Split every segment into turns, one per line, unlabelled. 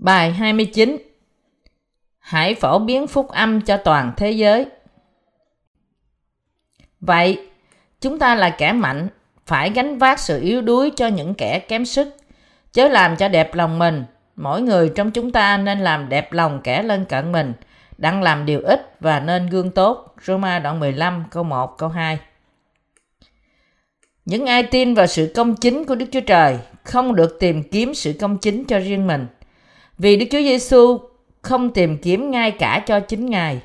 Bài 29 Hãy phổ biến phúc âm cho toàn thế giới. Vậy, chúng ta là kẻ mạnh, phải gánh vác sự yếu đuối cho những kẻ kém sức, chớ làm cho đẹp lòng mình. Mỗi người trong chúng ta nên làm đẹp lòng kẻ lân cận mình, đang làm điều ích và nên gương tốt. Roma đoạn 15 câu 1 câu 2 Những ai tin vào sự công chính của Đức Chúa Trời không được tìm kiếm sự công chính cho riêng mình – vì Đức Chúa Giêsu không tìm kiếm ngay cả cho chính Ngài.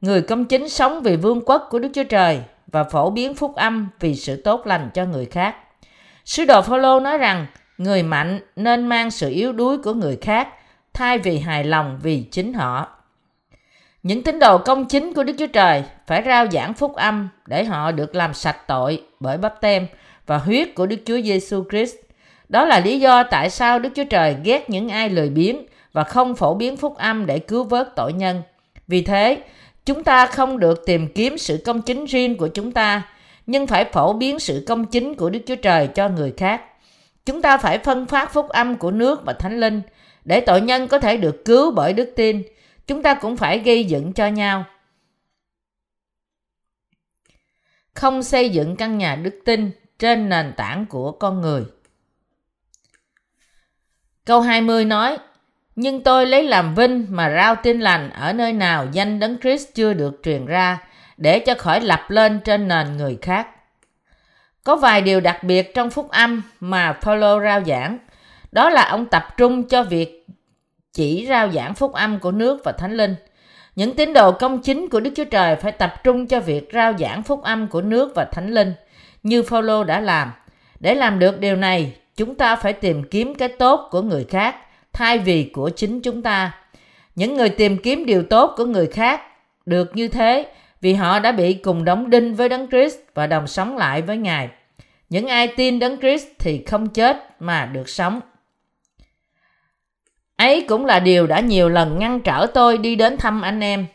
Người công chính sống vì vương quốc của Đức Chúa Trời và phổ biến phúc âm vì sự tốt lành cho người khác. Sứ đồ Phaolô nói rằng, người mạnh nên mang sự yếu đuối của người khác, thay vì hài lòng vì chính họ. Những tín đồ công chính của Đức Chúa Trời phải rao giảng phúc âm để họ được làm sạch tội bởi bắp tem và huyết của Đức Chúa Giêsu Christ. Đó là lý do tại sao Đức Chúa Trời ghét những ai lười biếng và không phổ biến phúc âm để cứu vớt tội nhân. Vì thế, chúng ta không được tìm kiếm sự công chính riêng của chúng ta, nhưng phải phổ biến sự công chính của Đức Chúa Trời cho người khác. Chúng ta phải phân phát phúc âm của nước và thánh linh để tội nhân có thể được cứu bởi đức tin. Chúng ta cũng phải gây dựng cho nhau. Không xây dựng căn nhà đức tin trên nền tảng của con người. Câu 20 nói, nhưng tôi lấy làm vinh mà rao tin lành ở nơi nào danh đấng Christ chưa được truyền ra, để cho khỏi lập lên trên nền người khác. Có vài điều đặc biệt trong phúc âm mà Paulo rao giảng. Đó là ông tập trung cho việc chỉ rao giảng phúc âm của nước và thánh linh. Những tín đồ công chính của Đức Chúa Trời phải tập trung cho việc rao giảng phúc âm của nước và thánh linh, như Phaolô đã làm. Để làm được điều này, chúng ta phải tìm kiếm cái tốt của người khác thay vì của chính chúng ta. Những người tìm kiếm điều tốt của người khác được như thế vì họ đã bị cùng đóng đinh với Đấng Christ và đồng sống lại với Ngài. Những ai tin Đấng Christ thì không chết mà được sống. Ấy cũng là điều đã nhiều lần ngăn trở tôi đi đến thăm anh em.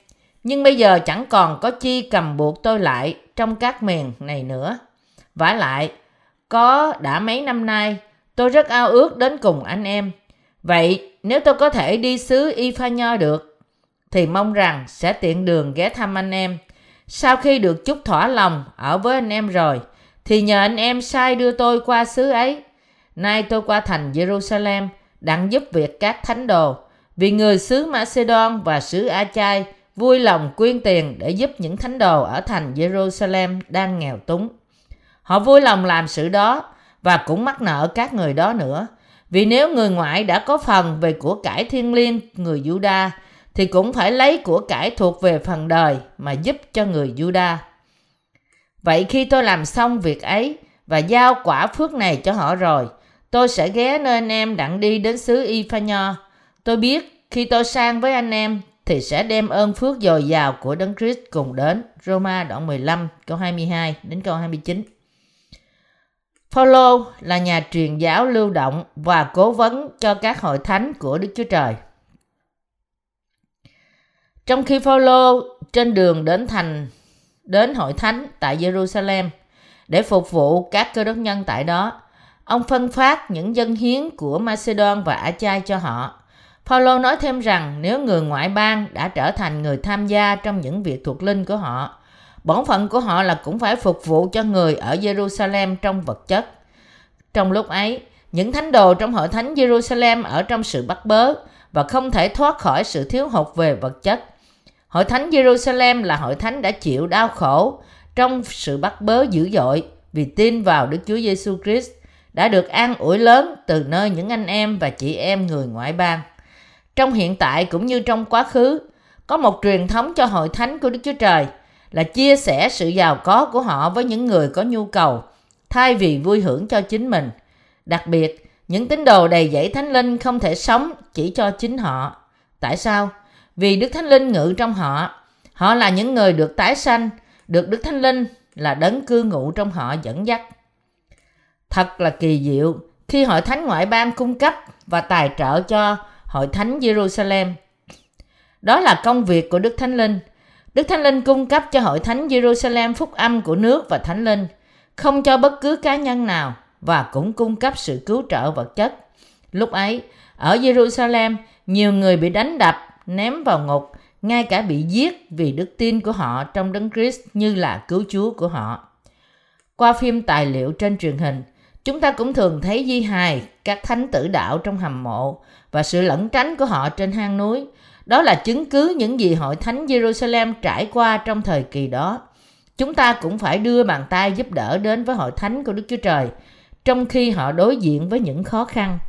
Nhưng bây giờ chẳng còn có chi cầm buộc tôi lại trong các miền này nữa. vả lại, có đã mấy năm nay, tôi rất ao ước đến cùng anh em. Vậy nếu tôi có thể đi xứ Y Pha Nho được, thì mong rằng sẽ tiện đường ghé thăm anh em. Sau khi được chút thỏa lòng ở với anh em rồi, thì nhờ anh em sai đưa tôi qua xứ ấy. Nay tôi qua thành Jerusalem, đặng giúp việc các thánh đồ, vì người xứ Macedon và xứ A-chai vui lòng quyên tiền để giúp những thánh đồ ở thành Jerusalem đang nghèo túng. Họ vui lòng làm sự đó và cũng mắc nợ các người đó nữa vì nếu người ngoại đã có phần về của cải thiên liêng người Juda thì cũng phải lấy của cải thuộc về phần đời mà giúp cho người Juda. Vậy khi tôi làm xong việc ấy và giao quả phước này cho họ rồi, tôi sẽ ghé nơi anh em đặng đi đến xứ Y Pha Nho. Tôi biết khi tôi sang với anh em thì sẽ đem ơn phước dồi dào của Đấng Christ cùng đến. Roma đoạn 15 câu 22 đến câu 29. Paulo là nhà truyền giáo lưu động và cố vấn cho các hội thánh của Đức Chúa Trời. Trong khi Paulo trên đường đến thành đến hội thánh tại Jerusalem để phục vụ các cơ đốc nhân tại đó, ông phân phát những dân hiến của Macedon và Achai cho họ. Paulo nói thêm rằng nếu người ngoại bang đã trở thành người tham gia trong những việc thuộc linh của họ, Bổn phận của họ là cũng phải phục vụ cho người ở Jerusalem trong vật chất. Trong lúc ấy, những thánh đồ trong hội thánh Jerusalem ở trong sự bắt bớ và không thể thoát khỏi sự thiếu hụt về vật chất. Hội thánh Jerusalem là hội thánh đã chịu đau khổ trong sự bắt bớ dữ dội vì tin vào Đức Chúa Giêsu Christ đã được an ủi lớn từ nơi những anh em và chị em người ngoại bang. Trong hiện tại cũng như trong quá khứ, có một truyền thống cho hội thánh của Đức Chúa Trời – là chia sẻ sự giàu có của họ với những người có nhu cầu thay vì vui hưởng cho chính mình. Đặc biệt, những tín đồ đầy dẫy thánh linh không thể sống chỉ cho chính họ. Tại sao? Vì Đức Thánh Linh ngự trong họ. Họ là những người được tái sanh, được Đức Thánh Linh là đấng cư ngụ trong họ dẫn dắt. Thật là kỳ diệu khi hội thánh ngoại bang cung cấp và tài trợ cho hội thánh Jerusalem. Đó là công việc của Đức Thánh Linh Đức Thánh Linh cung cấp cho hội thánh Jerusalem phúc âm của nước và Thánh Linh, không cho bất cứ cá nhân nào và cũng cung cấp sự cứu trợ vật chất. Lúc ấy, ở Jerusalem, nhiều người bị đánh đập, ném vào ngục, ngay cả bị giết vì đức tin của họ trong Đấng Christ như là cứu Chúa của họ. Qua phim tài liệu trên truyền hình, chúng ta cũng thường thấy di hài các thánh tử đạo trong hầm mộ và sự lẩn tránh của họ trên hang núi. Đó là chứng cứ những gì hội thánh Jerusalem trải qua trong thời kỳ đó. Chúng ta cũng phải đưa bàn tay giúp đỡ đến với hội thánh của Đức Chúa Trời, trong khi họ đối diện với những khó khăn.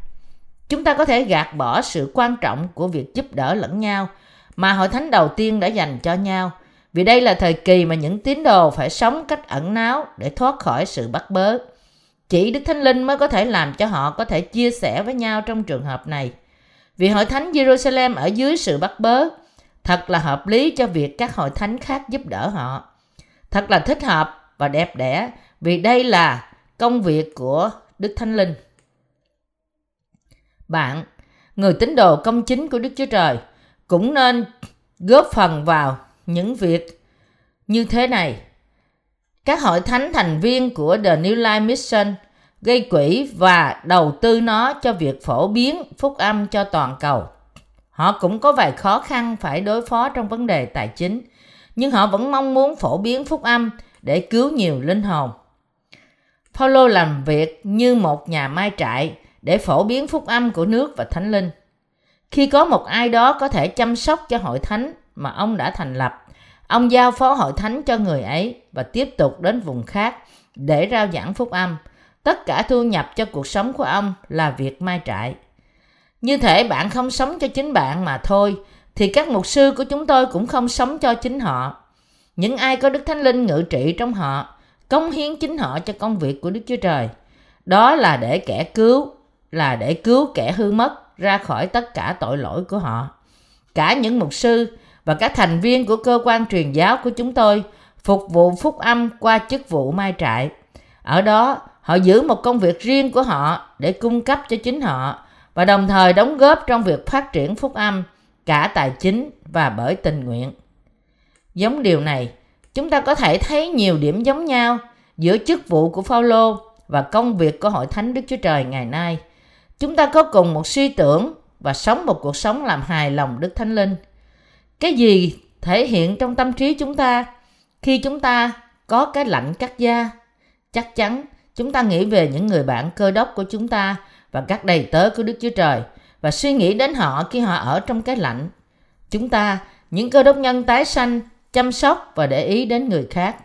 Chúng ta có thể gạt bỏ sự quan trọng của việc giúp đỡ lẫn nhau mà hội thánh đầu tiên đã dành cho nhau, vì đây là thời kỳ mà những tín đồ phải sống cách ẩn náu để thoát khỏi sự bắt bớ. Chỉ Đức Thánh Linh mới có thể làm cho họ có thể chia sẻ với nhau trong trường hợp này. Vì hội thánh Jerusalem ở dưới sự bắt bớ, thật là hợp lý cho việc các hội thánh khác giúp đỡ họ. Thật là thích hợp và đẹp đẽ vì đây là công việc của Đức Thánh Linh. Bạn, người tín đồ công chính của Đức Chúa Trời, cũng nên góp phần vào những việc như thế này. Các hội thánh thành viên của The New Life Mission gây quỹ và đầu tư nó cho việc phổ biến phúc âm cho toàn cầu. Họ cũng có vài khó khăn phải đối phó trong vấn đề tài chính, nhưng họ vẫn mong muốn phổ biến phúc âm để cứu nhiều linh hồn. Paulo làm việc như một nhà mai trại để phổ biến phúc âm của nước và thánh linh. Khi có một ai đó có thể chăm sóc cho hội thánh mà ông đã thành lập, ông giao phó hội thánh cho người ấy và tiếp tục đến vùng khác để rao giảng phúc âm. Tất cả thu nhập cho cuộc sống của ông là việc mai trại. Như thể bạn không sống cho chính bạn mà thôi, thì các mục sư của chúng tôi cũng không sống cho chính họ. Những ai có Đức Thánh Linh ngự trị trong họ, cống hiến chính họ cho công việc của Đức Chúa Trời. Đó là để kẻ cứu, là để cứu kẻ hư mất ra khỏi tất cả tội lỗi của họ. Cả những mục sư và các thành viên của cơ quan truyền giáo của chúng tôi phục vụ phúc âm qua chức vụ mai trại. Ở đó, họ giữ một công việc riêng của họ để cung cấp cho chính họ và đồng thời đóng góp trong việc phát triển phúc âm cả tài chính và bởi tình nguyện. Giống điều này, chúng ta có thể thấy nhiều điểm giống nhau giữa chức vụ của Phaolô và công việc của Hội Thánh Đức Chúa Trời ngày nay. Chúng ta có cùng một suy tưởng và sống một cuộc sống làm hài lòng Đức Thánh Linh. Cái gì thể hiện trong tâm trí chúng ta khi chúng ta có cái lạnh cắt da? Chắc chắn chúng ta nghĩ về những người bạn cơ đốc của chúng ta và các đầy tớ của Đức Chúa Trời và suy nghĩ đến họ khi họ ở trong cái lạnh. Chúng ta, những cơ đốc nhân tái sanh, chăm sóc và để ý đến người khác.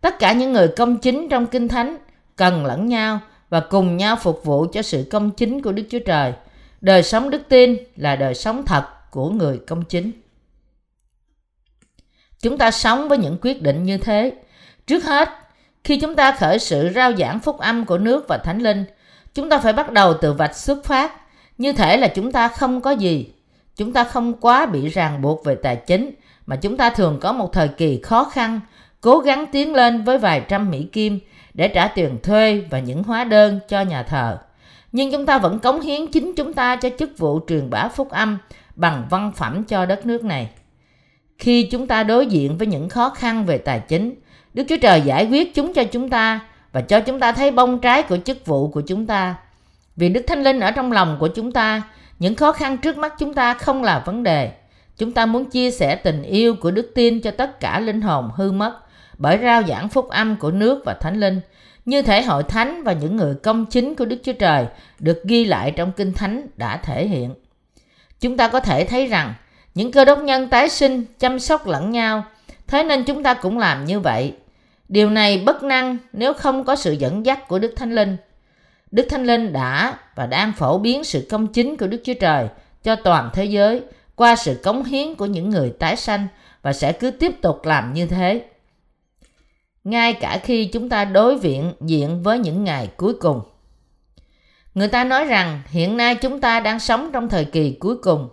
Tất cả những người công chính trong Kinh Thánh cần lẫn nhau và cùng nhau phục vụ cho sự công chính của Đức Chúa Trời. Đời sống đức tin là đời sống thật của người công chính. Chúng ta sống với những quyết định như thế. Trước hết, khi chúng ta khởi sự rao giảng phúc âm của nước và thánh linh, chúng ta phải bắt đầu từ vạch xuất phát, như thể là chúng ta không có gì. Chúng ta không quá bị ràng buộc về tài chính, mà chúng ta thường có một thời kỳ khó khăn, cố gắng tiến lên với vài trăm Mỹ Kim để trả tiền thuê và những hóa đơn cho nhà thờ. Nhưng chúng ta vẫn cống hiến chính chúng ta cho chức vụ truyền bá phúc âm bằng văn phẩm cho đất nước này. Khi chúng ta đối diện với những khó khăn về tài chính, Đức Chúa Trời giải quyết chúng cho chúng ta và cho chúng ta thấy bông trái của chức vụ của chúng ta. Vì Đức Thánh Linh ở trong lòng của chúng ta, những khó khăn trước mắt chúng ta không là vấn đề. Chúng ta muốn chia sẻ tình yêu của đức tin cho tất cả linh hồn hư mất bởi rao giảng phúc âm của nước và thánh linh. Như thể hội thánh và những người công chính của Đức Chúa Trời được ghi lại trong Kinh Thánh đã thể hiện. Chúng ta có thể thấy rằng những cơ đốc nhân tái sinh chăm sóc lẫn nhau, thế nên chúng ta cũng làm như vậy. Điều này bất năng nếu không có sự dẫn dắt của Đức Thánh Linh. Đức Thánh Linh đã và đang phổ biến sự công chính của Đức Chúa Trời cho toàn thế giới qua sự cống hiến của những người tái sanh và sẽ cứ tiếp tục làm như thế. Ngay cả khi chúng ta đối viện diện với những ngày cuối cùng. Người ta nói rằng hiện nay chúng ta đang sống trong thời kỳ cuối cùng,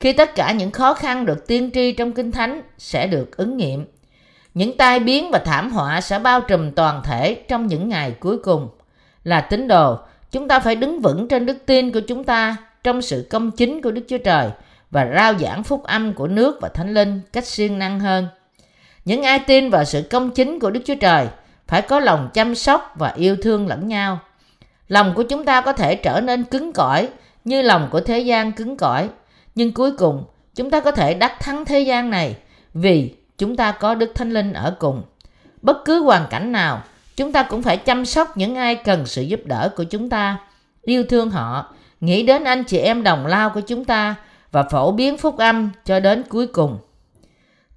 khi tất cả những khó khăn được tiên tri trong Kinh Thánh sẽ được ứng nghiệm. Những tai biến và thảm họa sẽ bao trùm toàn thể trong những ngày cuối cùng. Là tín đồ, chúng ta phải đứng vững trên đức tin của chúng ta trong sự công chính của Đức Chúa Trời và rao giảng phúc âm của nước và thánh linh cách siêng năng hơn. Những ai tin vào sự công chính của Đức Chúa Trời phải có lòng chăm sóc và yêu thương lẫn nhau. Lòng của chúng ta có thể trở nên cứng cỏi như lòng của thế gian cứng cỏi, Nhưng cuối cùng, chúng ta có thể đắc thắng thế gian này vì chúng ta có Đức Thánh Linh ở cùng. Bất cứ hoàn cảnh nào, chúng ta cũng phải chăm sóc những ai cần sự giúp đỡ của chúng ta, yêu thương họ, nghĩ đến anh chị em đồng lao của chúng ta và phổ biến phúc âm cho đến cuối cùng.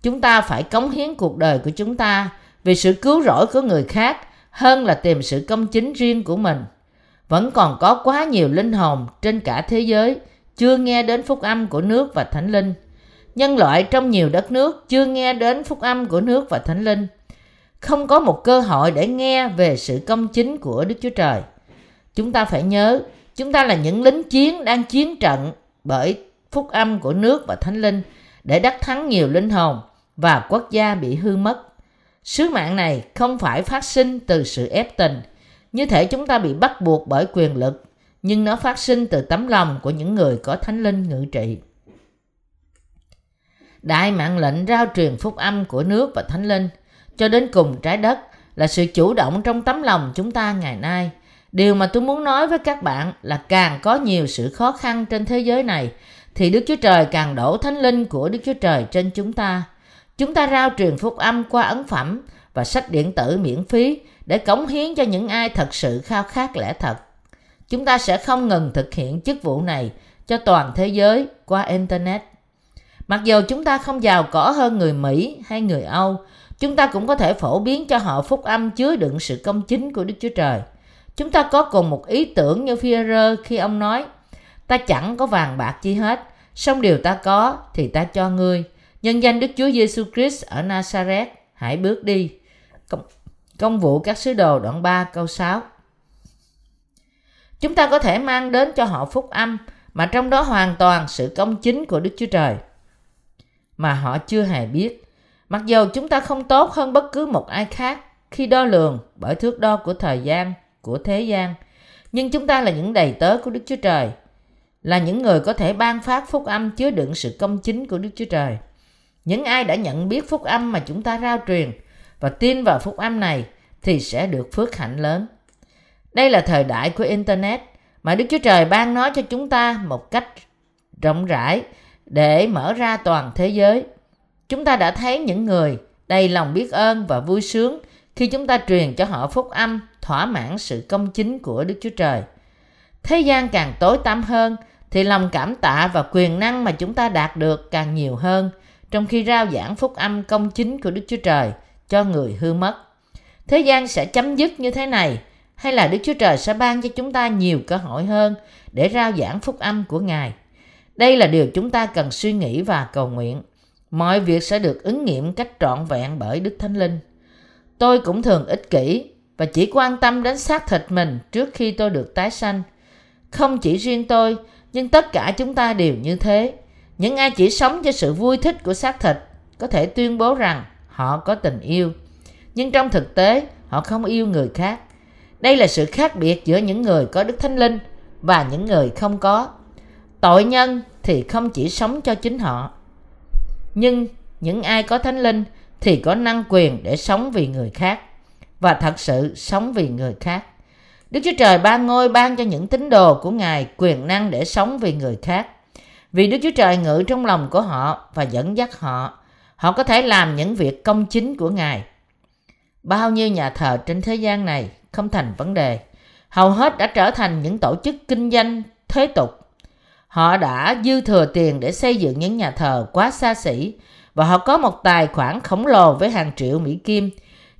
Chúng ta phải cống hiến cuộc đời của chúng ta vì sự cứu rỗi của người khác hơn là tìm sự công chính riêng của mình. Vẫn còn có quá nhiều linh hồn trên cả thế giới chưa nghe đến phúc âm của nước và thánh linh. Nhân loại trong nhiều đất nước chưa nghe đến phúc âm của nước và thánh linh. Không có một cơ hội để nghe về sự công chính của Đức Chúa Trời. Chúng ta phải nhớ, chúng ta là những lính chiến đang chiến trận bởi phúc âm của nước và thánh linh để đắc thắng nhiều linh hồn và quốc gia bị hư mất. Sứ mạng này không phải phát sinh từ sự ép tình, như thể chúng ta bị bắt buộc bởi quyền lực, nhưng nó phát sinh từ tấm lòng của những người có thánh linh ngự trị. Đại mạng lệnh rao truyền phúc âm của nước và thánh linh cho đến cùng trái đất là sự chủ động trong tấm lòng chúng ta ngày nay. Điều mà tôi muốn nói với các bạn là càng có nhiều sự khó khăn trên thế giới này, thì Đức Chúa Trời càng đổ thánh linh của Đức Chúa Trời trên chúng ta. Chúng ta rao truyền phúc âm qua ấn phẩm và sách điện tử miễn phí để cống hiến cho những ai thật sự khao khát lẽ thật. Chúng ta sẽ không ngừng thực hiện chức vụ này cho toàn thế giới qua Internet. Mặc dù chúng ta không giàu có hơn người Mỹ hay người Âu, chúng ta cũng có thể phổ biến cho họ phúc âm chứa đựng sự công chính của Đức Chúa Trời. Chúng ta có cùng một ý tưởng như phi khi ông nói, ta chẳng có vàng bạc chi hết, song điều ta có thì ta cho ngươi. Nhân danh Đức Chúa Giêsu Christ ở Nazareth, hãy bước đi. Công, công vụ các sứ đồ đoạn 3 câu 6 Chúng ta có thể mang đến cho họ phúc âm mà trong đó hoàn toàn sự công chính của Đức Chúa Trời mà họ chưa hề biết. Mặc dù chúng ta không tốt hơn bất cứ một ai khác khi đo lường bởi thước đo của thời gian, của thế gian, nhưng chúng ta là những đầy tớ của Đức Chúa Trời, là những người có thể ban phát phúc âm chứa đựng sự công chính của Đức Chúa Trời. Những ai đã nhận biết phúc âm mà chúng ta rao truyền và tin vào phúc âm này thì sẽ được phước hạnh lớn. Đây là thời đại của Internet mà Đức Chúa Trời ban nói cho chúng ta một cách rộng rãi để mở ra toàn thế giới. Chúng ta đã thấy những người đầy lòng biết ơn và vui sướng khi chúng ta truyền cho họ phúc âm, thỏa mãn sự công chính của Đức Chúa Trời. Thế gian càng tối tăm hơn, thì lòng cảm tạ và quyền năng mà chúng ta đạt được càng nhiều hơn, trong khi rao giảng phúc âm công chính của Đức Chúa Trời cho người hư mất. Thế gian sẽ chấm dứt như thế này, hay là Đức Chúa Trời sẽ ban cho chúng ta nhiều cơ hội hơn để rao giảng phúc âm của Ngài. Đây là điều chúng ta cần suy nghĩ và cầu nguyện. Mọi việc sẽ được ứng nghiệm cách trọn vẹn bởi Đức Thánh Linh. Tôi cũng thường ích kỷ và chỉ quan tâm đến xác thịt mình trước khi tôi được tái sanh. Không chỉ riêng tôi, nhưng tất cả chúng ta đều như thế. Những ai chỉ sống cho sự vui thích của xác thịt có thể tuyên bố rằng họ có tình yêu. Nhưng trong thực tế, họ không yêu người khác. Đây là sự khác biệt giữa những người có Đức Thánh Linh và những người không có. Tội nhân thì không chỉ sống cho chính họ. Nhưng những ai có Thánh Linh thì có năng quyền để sống vì người khác và thật sự sống vì người khác. Đức Chúa Trời ban ngôi ban cho những tín đồ của Ngài quyền năng để sống vì người khác. Vì Đức Chúa Trời ngự trong lòng của họ và dẫn dắt họ, họ có thể làm những việc công chính của Ngài. Bao nhiêu nhà thờ trên thế gian này không thành vấn đề. Hầu hết đã trở thành những tổ chức kinh doanh thế tục. Họ đã dư thừa tiền để xây dựng những nhà thờ quá xa xỉ và họ có một tài khoản khổng lồ với hàng triệu Mỹ Kim,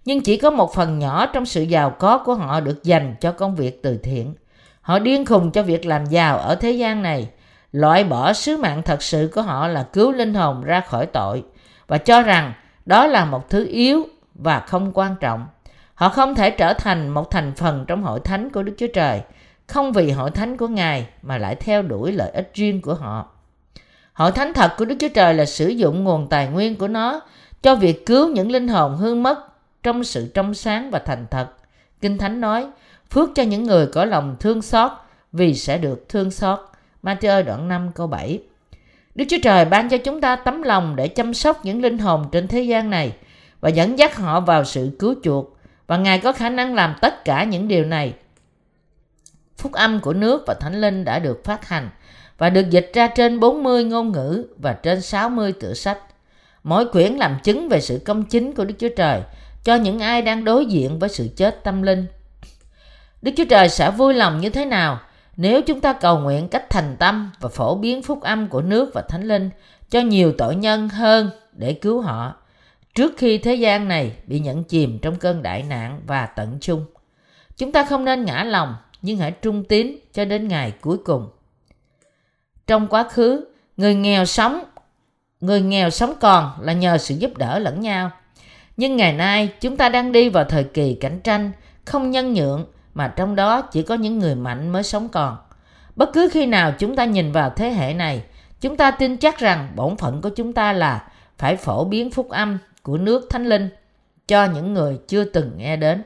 nhưng chỉ có một phần nhỏ trong sự giàu có của họ được dành cho công việc từ thiện. Họ điên khùng cho việc làm giàu ở thế gian này, loại bỏ sứ mạng thật sự của họ là cứu linh hồn ra khỏi tội và cho rằng đó là một thứ yếu và không quan trọng. Họ không thể trở thành một thành phần trong hội thánh của Đức Chúa Trời, không vì hội thánh của Ngài mà lại theo đuổi lợi ích riêng của họ. Hội thánh thật của Đức Chúa Trời là sử dụng nguồn tài nguyên của nó cho việc cứu những linh hồn hư mất trong sự trong sáng và thành thật. Kinh Thánh nói, phước cho những người có lòng thương xót vì sẽ được thương xót. Matthew đoạn 5 câu 7 Đức Chúa Trời ban cho chúng ta tấm lòng để chăm sóc những linh hồn trên thế gian này và dẫn dắt họ vào sự cứu chuộc và Ngài có khả năng làm tất cả những điều này. Phúc âm của nước và Thánh Linh đã được phát hành và được dịch ra trên 40 ngôn ngữ và trên 60 tựa sách. Mỗi quyển làm chứng về sự công chính của Đức Chúa Trời cho những ai đang đối diện với sự chết tâm linh. Đức Chúa Trời sẽ vui lòng như thế nào nếu chúng ta cầu nguyện cách thành tâm và phổ biến phúc âm của nước và thánh linh cho nhiều tội nhân hơn để cứu họ trước khi thế gian này bị nhận chìm trong cơn đại nạn và tận chung. Chúng ta không nên ngã lòng nhưng hãy trung tín cho đến ngày cuối cùng. Trong quá khứ, người nghèo sống người nghèo sống còn là nhờ sự giúp đỡ lẫn nhau. Nhưng ngày nay chúng ta đang đi vào thời kỳ cạnh tranh, không nhân nhượng mà trong đó chỉ có những người mạnh mới sống còn. Bất cứ khi nào chúng ta nhìn vào thế hệ này, chúng ta tin chắc rằng bổn phận của chúng ta là phải phổ biến phúc âm của nước Thánh Linh cho những người chưa từng nghe đến.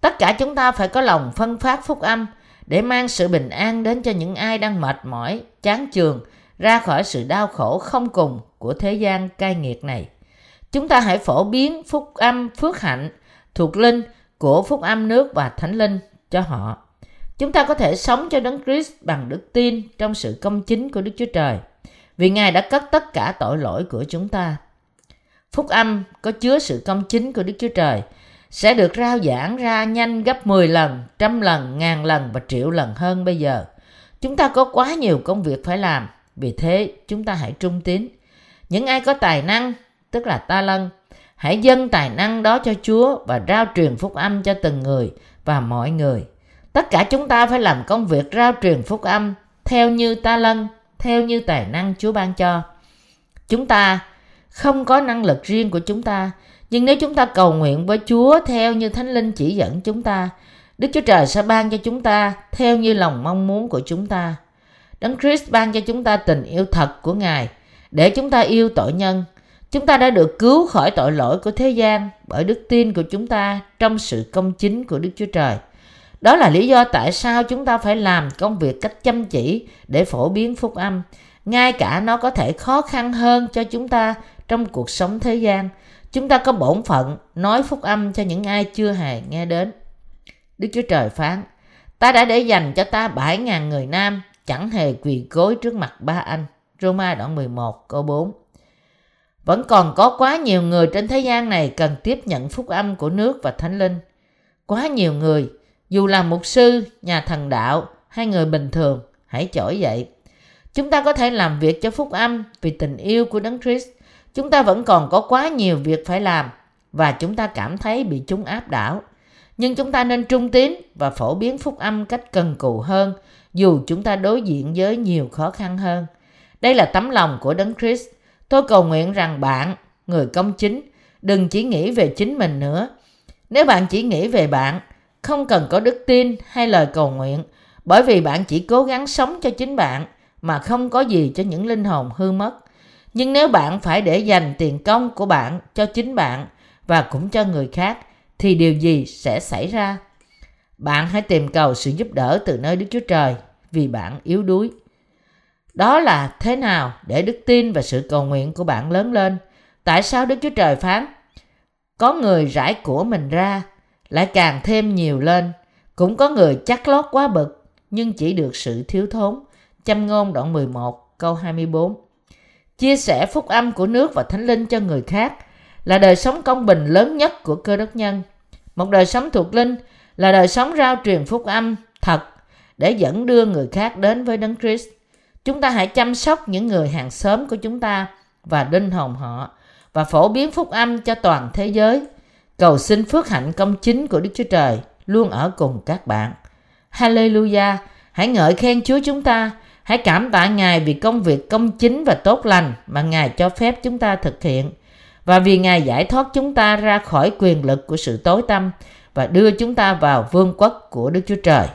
Tất cả chúng ta phải có lòng phân phát phúc âm để mang sự bình an đến cho những ai đang mệt mỏi, chán chường, ra khỏi sự đau khổ không cùng của thế gian cai nghiệt này. Chúng ta hãy phổ biến phúc âm phước hạnh thuộc linh của phúc âm nước và thánh linh cho họ. Chúng ta có thể sống cho Đấng Christ bằng đức tin trong sự công chính của Đức Chúa Trời, vì Ngài đã cất tất cả tội lỗi của chúng ta. Phúc âm có chứa sự công chính của Đức Chúa Trời sẽ được rao giảng ra nhanh gấp 10 lần, trăm lần, ngàn lần và triệu lần hơn bây giờ. Chúng ta có quá nhiều công việc phải làm, vì thế chúng ta hãy trung tín. Những ai có tài năng, tức là ta lân, hãy dâng tài năng đó cho Chúa và rao truyền phúc âm cho từng người và mọi người. Tất cả chúng ta phải làm công việc rao truyền phúc âm theo như ta lân, theo như tài năng Chúa ban cho. Chúng ta không có năng lực riêng của chúng ta, nhưng nếu chúng ta cầu nguyện với Chúa theo như Thánh Linh chỉ dẫn chúng ta, Đức Chúa Trời sẽ ban cho chúng ta theo như lòng mong muốn của chúng ta. Đấng Christ ban cho chúng ta tình yêu thật của Ngài để chúng ta yêu tội nhân. Chúng ta đã được cứu khỏi tội lỗi của thế gian bởi đức tin của chúng ta trong sự công chính của Đức Chúa Trời. Đó là lý do tại sao chúng ta phải làm công việc cách chăm chỉ để phổ biến phúc âm. Ngay cả nó có thể khó khăn hơn cho chúng ta trong cuộc sống thế gian. Chúng ta có bổn phận nói phúc âm cho những ai chưa hề nghe đến. Đức Chúa Trời phán, ta đã để dành cho ta bảy ngàn người nam chẳng hề quỳ gối trước mặt ba anh. Roma đoạn 11 câu 4 Vẫn còn có quá nhiều người trên thế gian này cần tiếp nhận phúc âm của nước và thánh linh. Quá nhiều người, dù là mục sư, nhà thần đạo hay người bình thường, hãy trỗi dậy. Chúng ta có thể làm việc cho phúc âm vì tình yêu của Đấng Christ. Chúng ta vẫn còn có quá nhiều việc phải làm và chúng ta cảm thấy bị chúng áp đảo. Nhưng chúng ta nên trung tín và phổ biến phúc âm cách cần cù hơn dù chúng ta đối diện với nhiều khó khăn hơn. Đây là tấm lòng của Đấng Christ. Tôi cầu nguyện rằng bạn, người công chính, đừng chỉ nghĩ về chính mình nữa. Nếu bạn chỉ nghĩ về bạn, không cần có đức tin hay lời cầu nguyện, bởi vì bạn chỉ cố gắng sống cho chính bạn mà không có gì cho những linh hồn hư mất. Nhưng nếu bạn phải để dành tiền công của bạn cho chính bạn và cũng cho người khác, thì điều gì sẽ xảy ra? Bạn hãy tìm cầu sự giúp đỡ từ nơi Đức Chúa Trời vì bạn yếu đuối. Đó là thế nào để đức tin và sự cầu nguyện của bạn lớn lên? Tại sao Đức Chúa Trời phán? Có người rải của mình ra, lại càng thêm nhiều lên. Cũng có người chắc lót quá bực, nhưng chỉ được sự thiếu thốn. Châm ngôn đoạn 11 câu 24 Chia sẻ phúc âm của nước và thánh linh cho người khác là đời sống công bình lớn nhất của cơ đốc nhân. Một đời sống thuộc linh là đời sống rao truyền phúc âm thật để dẫn đưa người khác đến với Đấng Christ. Chúng ta hãy chăm sóc những người hàng xóm của chúng ta và linh hồn họ và phổ biến phúc âm cho toàn thế giới. Cầu xin phước hạnh công chính của Đức Chúa Trời luôn ở cùng các bạn. Hallelujah! Hãy ngợi khen Chúa chúng ta. Hãy cảm tạ Ngài vì công việc công chính và tốt lành mà Ngài cho phép chúng ta thực hiện. Và vì Ngài giải thoát chúng ta ra khỏi quyền lực của sự tối tăm và đưa chúng ta vào vương quốc của Đức Chúa Trời.